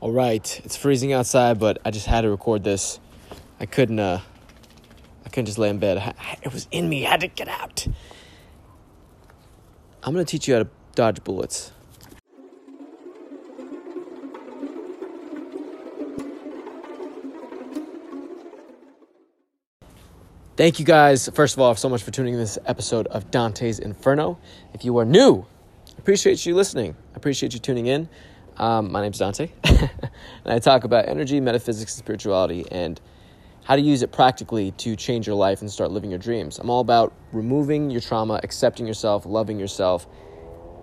All right, it's freezing outside, but I just had to record this. I couldn't. Uh, I couldn't just lay in bed. It was in me. I had to get out. I'm gonna teach you how to dodge bullets. Thank you guys, first of all, so much for tuning in this episode of Dante's Inferno. If you are new, I appreciate you listening. I appreciate you tuning in. Um, my name's Dante, and I talk about energy, metaphysics, and spirituality, and how to use it practically to change your life and start living your dreams. I'm all about removing your trauma, accepting yourself, loving yourself,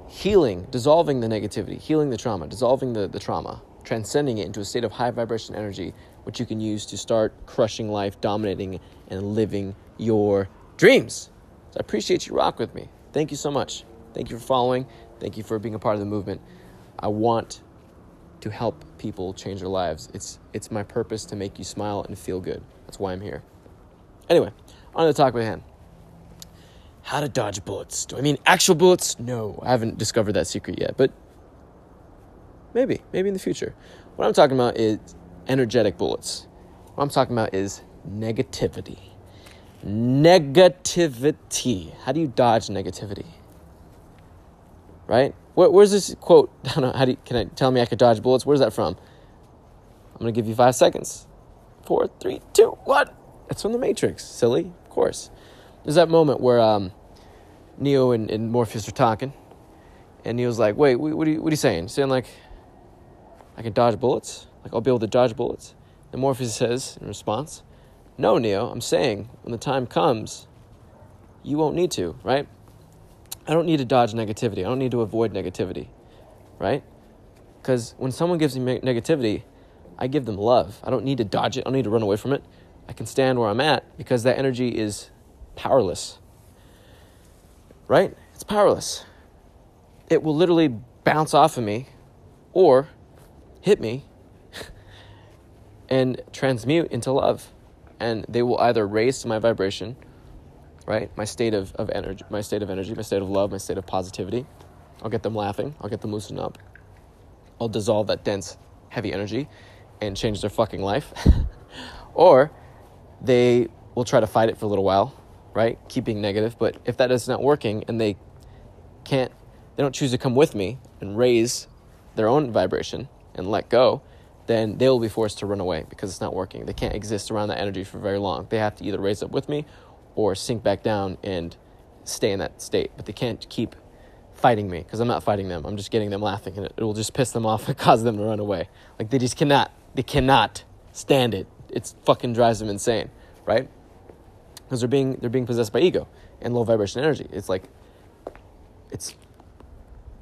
healing, dissolving the negativity, healing the trauma, dissolving the, the trauma, transcending it into a state of high vibration energy, which you can use to start crushing life, dominating, and living your dreams. So I appreciate you rock with me. Thank you so much. Thank you for following. Thank you for being a part of the movement. I want to help people change their lives. It's it's my purpose to make you smile and feel good. That's why I'm here. Anyway, on to the talk at hand. How to dodge bullets. Do I mean actual bullets? No, I haven't discovered that secret yet, but maybe, maybe in the future. What I'm talking about is energetic bullets. What I'm talking about is negativity. Negativity. How do you dodge negativity? Right? Where, where's this quote? I don't know. How do you, can I tell me I could dodge bullets? Where's that from? I'm gonna give you five seconds. Four, three, two, one. That's from the Matrix. Silly, of course. There's that moment where um, Neo and, and Morpheus are talking, and Neo's like, "Wait, what are you, what are you saying? Saying like, I can dodge bullets? Like I'll be able to dodge bullets?" And Morpheus says in response, "No, Neo. I'm saying when the time comes, you won't need to, right? I don't need to dodge negativity. I don't need to avoid negativity, right? Because when someone gives me negativity, I give them love. I don't need to dodge it. I don't need to run away from it. I can stand where I'm at because that energy is powerless. Right? It's powerless. It will literally bounce off of me or hit me and transmute into love. And they will either raise my vibration right? My state of, of energy, my state of energy, my state of love, my state of positivity. I'll get them laughing. I'll get them loosened up. I'll dissolve that dense, heavy energy and change their fucking life. or they will try to fight it for a little while, right? Keep being negative. But if that is not working and they can't, they don't choose to come with me and raise their own vibration and let go, then they will be forced to run away because it's not working. They can't exist around that energy for very long. They have to either raise up with me or sink back down and stay in that state. But they can't keep fighting me because I'm not fighting them. I'm just getting them laughing, and it, will just piss them off and cause them to run away. Like they just cannot, they cannot stand it. It fucking drives them insane, right? Because they're being they're being possessed by ego and low vibration energy. It's like it's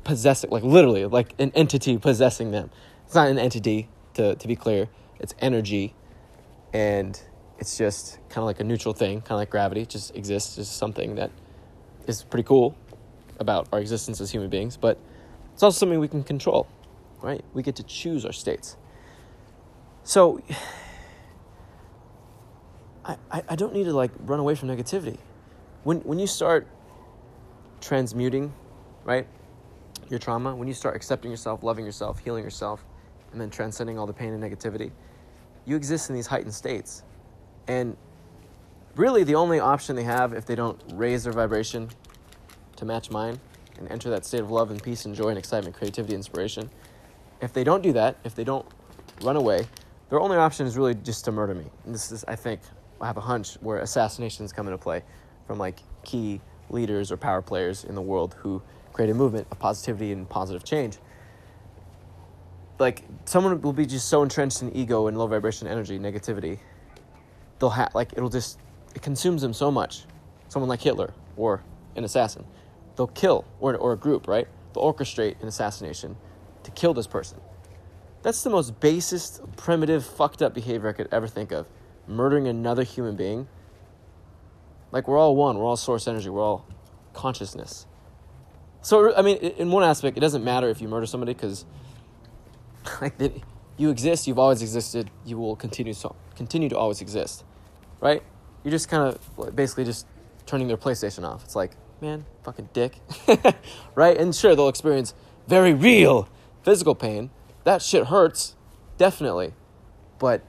possessing, like literally, like an entity possessing them. It's not an entity, to to be clear. It's energy, and it's just kind of like a neutral thing, kind of like gravity, it just exists just something that is pretty cool about our existence as human beings, but it's also something we can control, right? We get to choose our states. So I, I, I don't need to like run away from negativity. When when you start transmuting, right, your trauma, when you start accepting yourself, loving yourself, healing yourself, and then transcending all the pain and negativity, you exist in these heightened states and really, the only option they have if they don't raise their vibration to match mine and enter that state of love and peace and joy and excitement, creativity, inspiration, if they don't do that, if they don't run away, their only option is really just to murder me. And this is, I think, I have a hunch where assassinations come into play from like key leaders or power players in the world who create a movement of positivity and positive change. Like someone will be just so entrenched in ego and low vibration energy, negativity, they'll have like it'll just it consumes them so much. Someone like Hitler or an assassin, they'll kill or or a group right. They'll orchestrate an assassination to kill this person. That's the most basest, primitive, fucked up behavior I could ever think of. Murdering another human being. Like we're all one. We're all source energy. We're all consciousness. So I mean, in one aspect, it doesn't matter if you murder somebody because, like, you exist. You've always existed. You will continue to continue to always exist right? You're just kind of basically just turning their PlayStation off. It's like, man, fucking dick, right? And sure, they'll experience very real physical pain. That shit hurts, definitely. But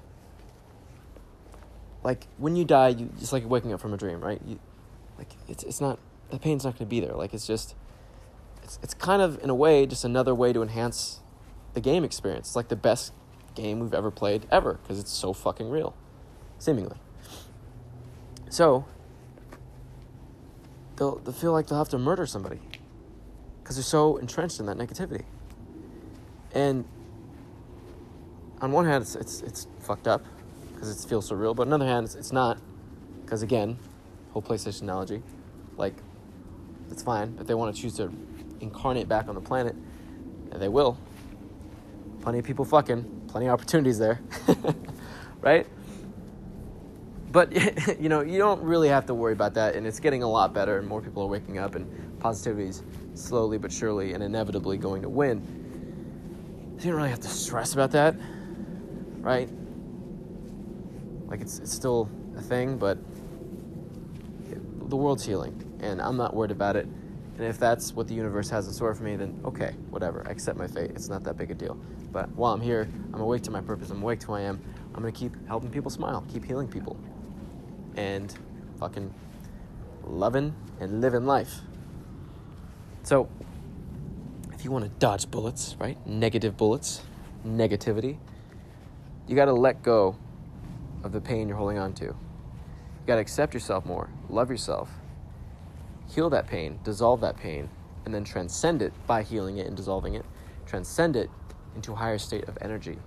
like when you die, you it's like waking up from a dream, right? You like it's it's not the pain's not going to be there. Like it's just it's it's kind of in a way just another way to enhance the game experience. It's like the best game we've ever played ever because it's so fucking real, seemingly. So they'll they'll feel like they'll have to murder somebody because they're so entrenched in that negativity. And on one hand, it's it's, it's fucked up because it feels so real, but on the other hand, it's, it's not because again, whole PlayStation analogy, like it's fine if they want to choose to incarnate back on the planet, and they will. Plenty of people fucking, plenty of opportunities there, right? But you know, you don't really have to worry about that, and it's getting a lot better, and more people are waking up, and positivity is slowly but surely and inevitably going to win. You don't really have to stress about that, right? Like it's it's still a thing, but the world's healing, and I'm not worried about it. And if that's what the universe has in store for me, then okay, whatever. I accept my fate. It's not that big a deal. But while I'm here, I'm awake to my purpose. I'm awake to who I am. I'm gonna keep helping people smile, keep healing people, and fucking loving and living life. So, if you want to dodge bullets, right? Negative bullets, negativity, you got to let go of the pain you're holding on to. You got to accept yourself more, love yourself, heal that pain, dissolve that pain, and then transcend it by healing it and dissolving it. Transcend it into a higher state of energy.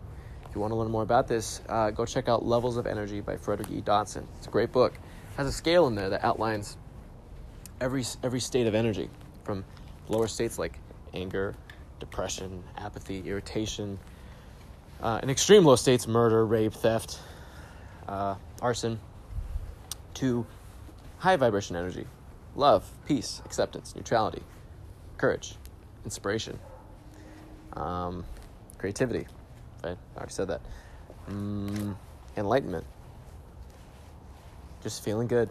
If you want to learn more about this, uh, go check out Levels of Energy by Frederick E. Dodson. It's a great book. It has a scale in there that outlines every every state of energy from lower states like anger, depression, apathy, irritation, uh, in extreme low states, murder, rape, theft, uh, arson, to high vibration energy, love, peace, acceptance, neutrality, courage, inspiration, um, creativity. I already said that. Mm, enlightenment. Just feeling good.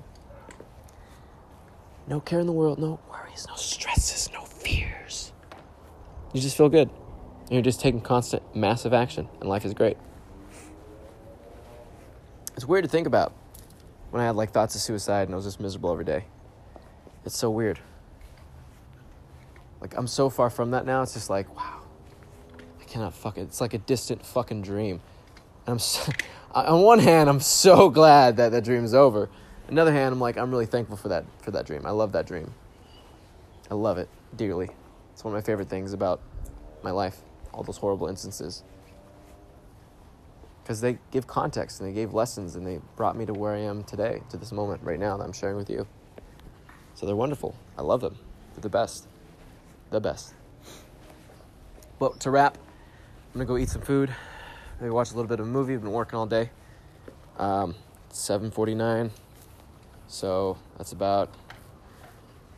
No care in the world, no worries, no stresses, no fears. You just feel good. And you're just taking constant, massive action, and life is great. It's weird to think about when I had like thoughts of suicide and I was just miserable every day. It's so weird. Like, I'm so far from that now, it's just like, wow. Cannot fuck it. It's like a distant fucking dream. And I'm so, on one hand, I'm so glad that that dream is over. Another hand, I'm like, I'm really thankful for that for that dream. I love that dream. I love it dearly. It's one of my favorite things about my life. All those horrible instances. Because they give context and they gave lessons and they brought me to where I am today, to this moment right now that I'm sharing with you. So they're wonderful. I love them. They're the best. The best. But to wrap, I'm gonna go eat some food. Maybe watch a little bit of a movie. I've been working all day. Um, 7:49. So that's about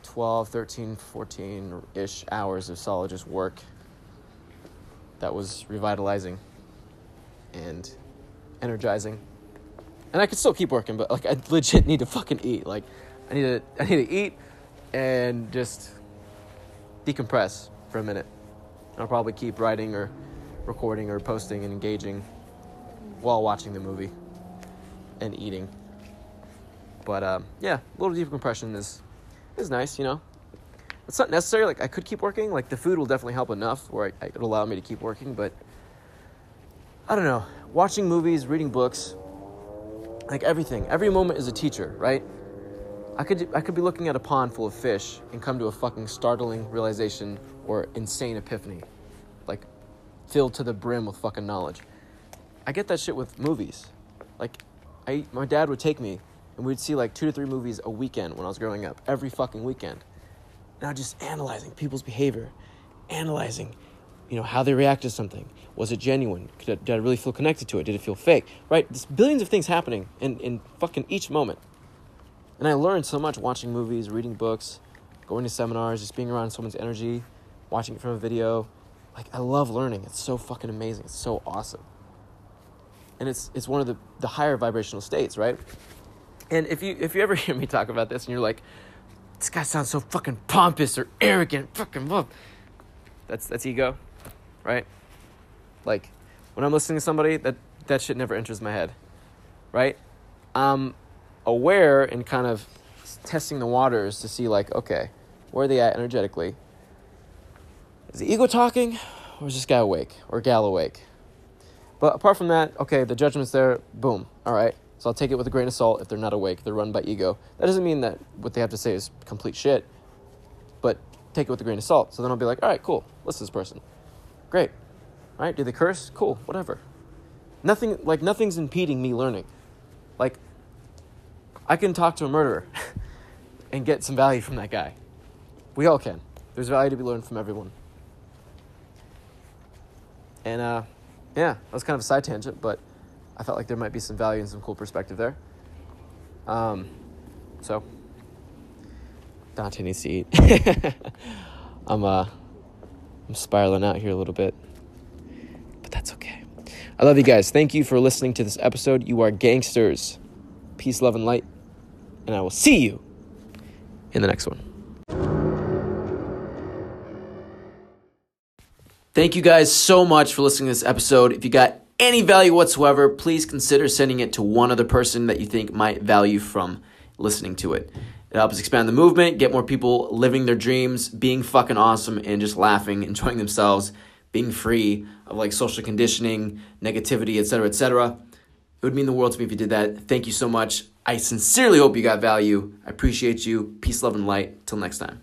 12, 13, 14 ish hours of solid just work that was revitalizing and energizing. And I could still keep working, but like I legit need to fucking eat. Like I need to I need to eat and just decompress for a minute. I'll probably keep writing or recording or posting and engaging while watching the movie and eating. But um, yeah, a little decompression is is nice, you know. It's not necessary. Like I could keep working. Like the food will definitely help enough, where I, it'll allow me to keep working. But I don't know. Watching movies, reading books, like everything. Every moment is a teacher, right? I could I could be looking at a pond full of fish and come to a fucking startling realization or insane epiphany, filled to the brim with fucking knowledge. I get that shit with movies. Like, I my dad would take me and we'd see like two to three movies a weekend when I was growing up, every fucking weekend. Now just analyzing people's behavior, analyzing, you know, how they react to something. Was it genuine? I, did I really feel connected to it? Did it feel fake? Right? There's billions of things happening in, in fucking each moment. And I learned so much watching movies, reading books, going to seminars, just being around someone's energy, watching it from a video. Like I love learning. It's so fucking amazing. It's so awesome. And it's it's one of the, the higher vibrational states, right? And if you if you ever hear me talk about this and you're like, this guy sounds so fucking pompous or arrogant, fucking love. That's that's ego, right? Like, when I'm listening to somebody, that that shit never enters my head, right? I'm aware and kind of testing the waters to see like, okay, where are they at energetically? Is the ego talking, or is this guy awake or gal awake? But apart from that, okay, the judgment's there. Boom. All right. So I'll take it with a grain of salt if they're not awake, they're run by ego. That doesn't mean that what they have to say is complete shit, but take it with a grain of salt. So then I'll be like, all right, cool, listen to this person. Great. All right, do they curse? Cool, whatever. Nothing, like, nothing's impeding me learning. Like, I can talk to a murderer and get some value from that guy. We all can. There's value to be learned from everyone. And, uh, yeah, that was kind of a side tangent, but I felt like there might be some value and some cool perspective there. Um, so Dante needs to eat. I'm uh, I'm spiraling out here a little bit, but that's okay. I love you guys. Thank you for listening to this episode. You are gangsters. Peace, love, and light. And I will see you in the next one. Thank you guys so much for listening to this episode. If you got any value whatsoever, please consider sending it to one other person that you think might value from listening to it. It helps expand the movement, get more people living their dreams, being fucking awesome, and just laughing, enjoying themselves, being free of like social conditioning, negativity, etc., etc. It would mean the world to me if you did that. Thank you so much. I sincerely hope you got value. I appreciate you. Peace, love, and light. Till next time.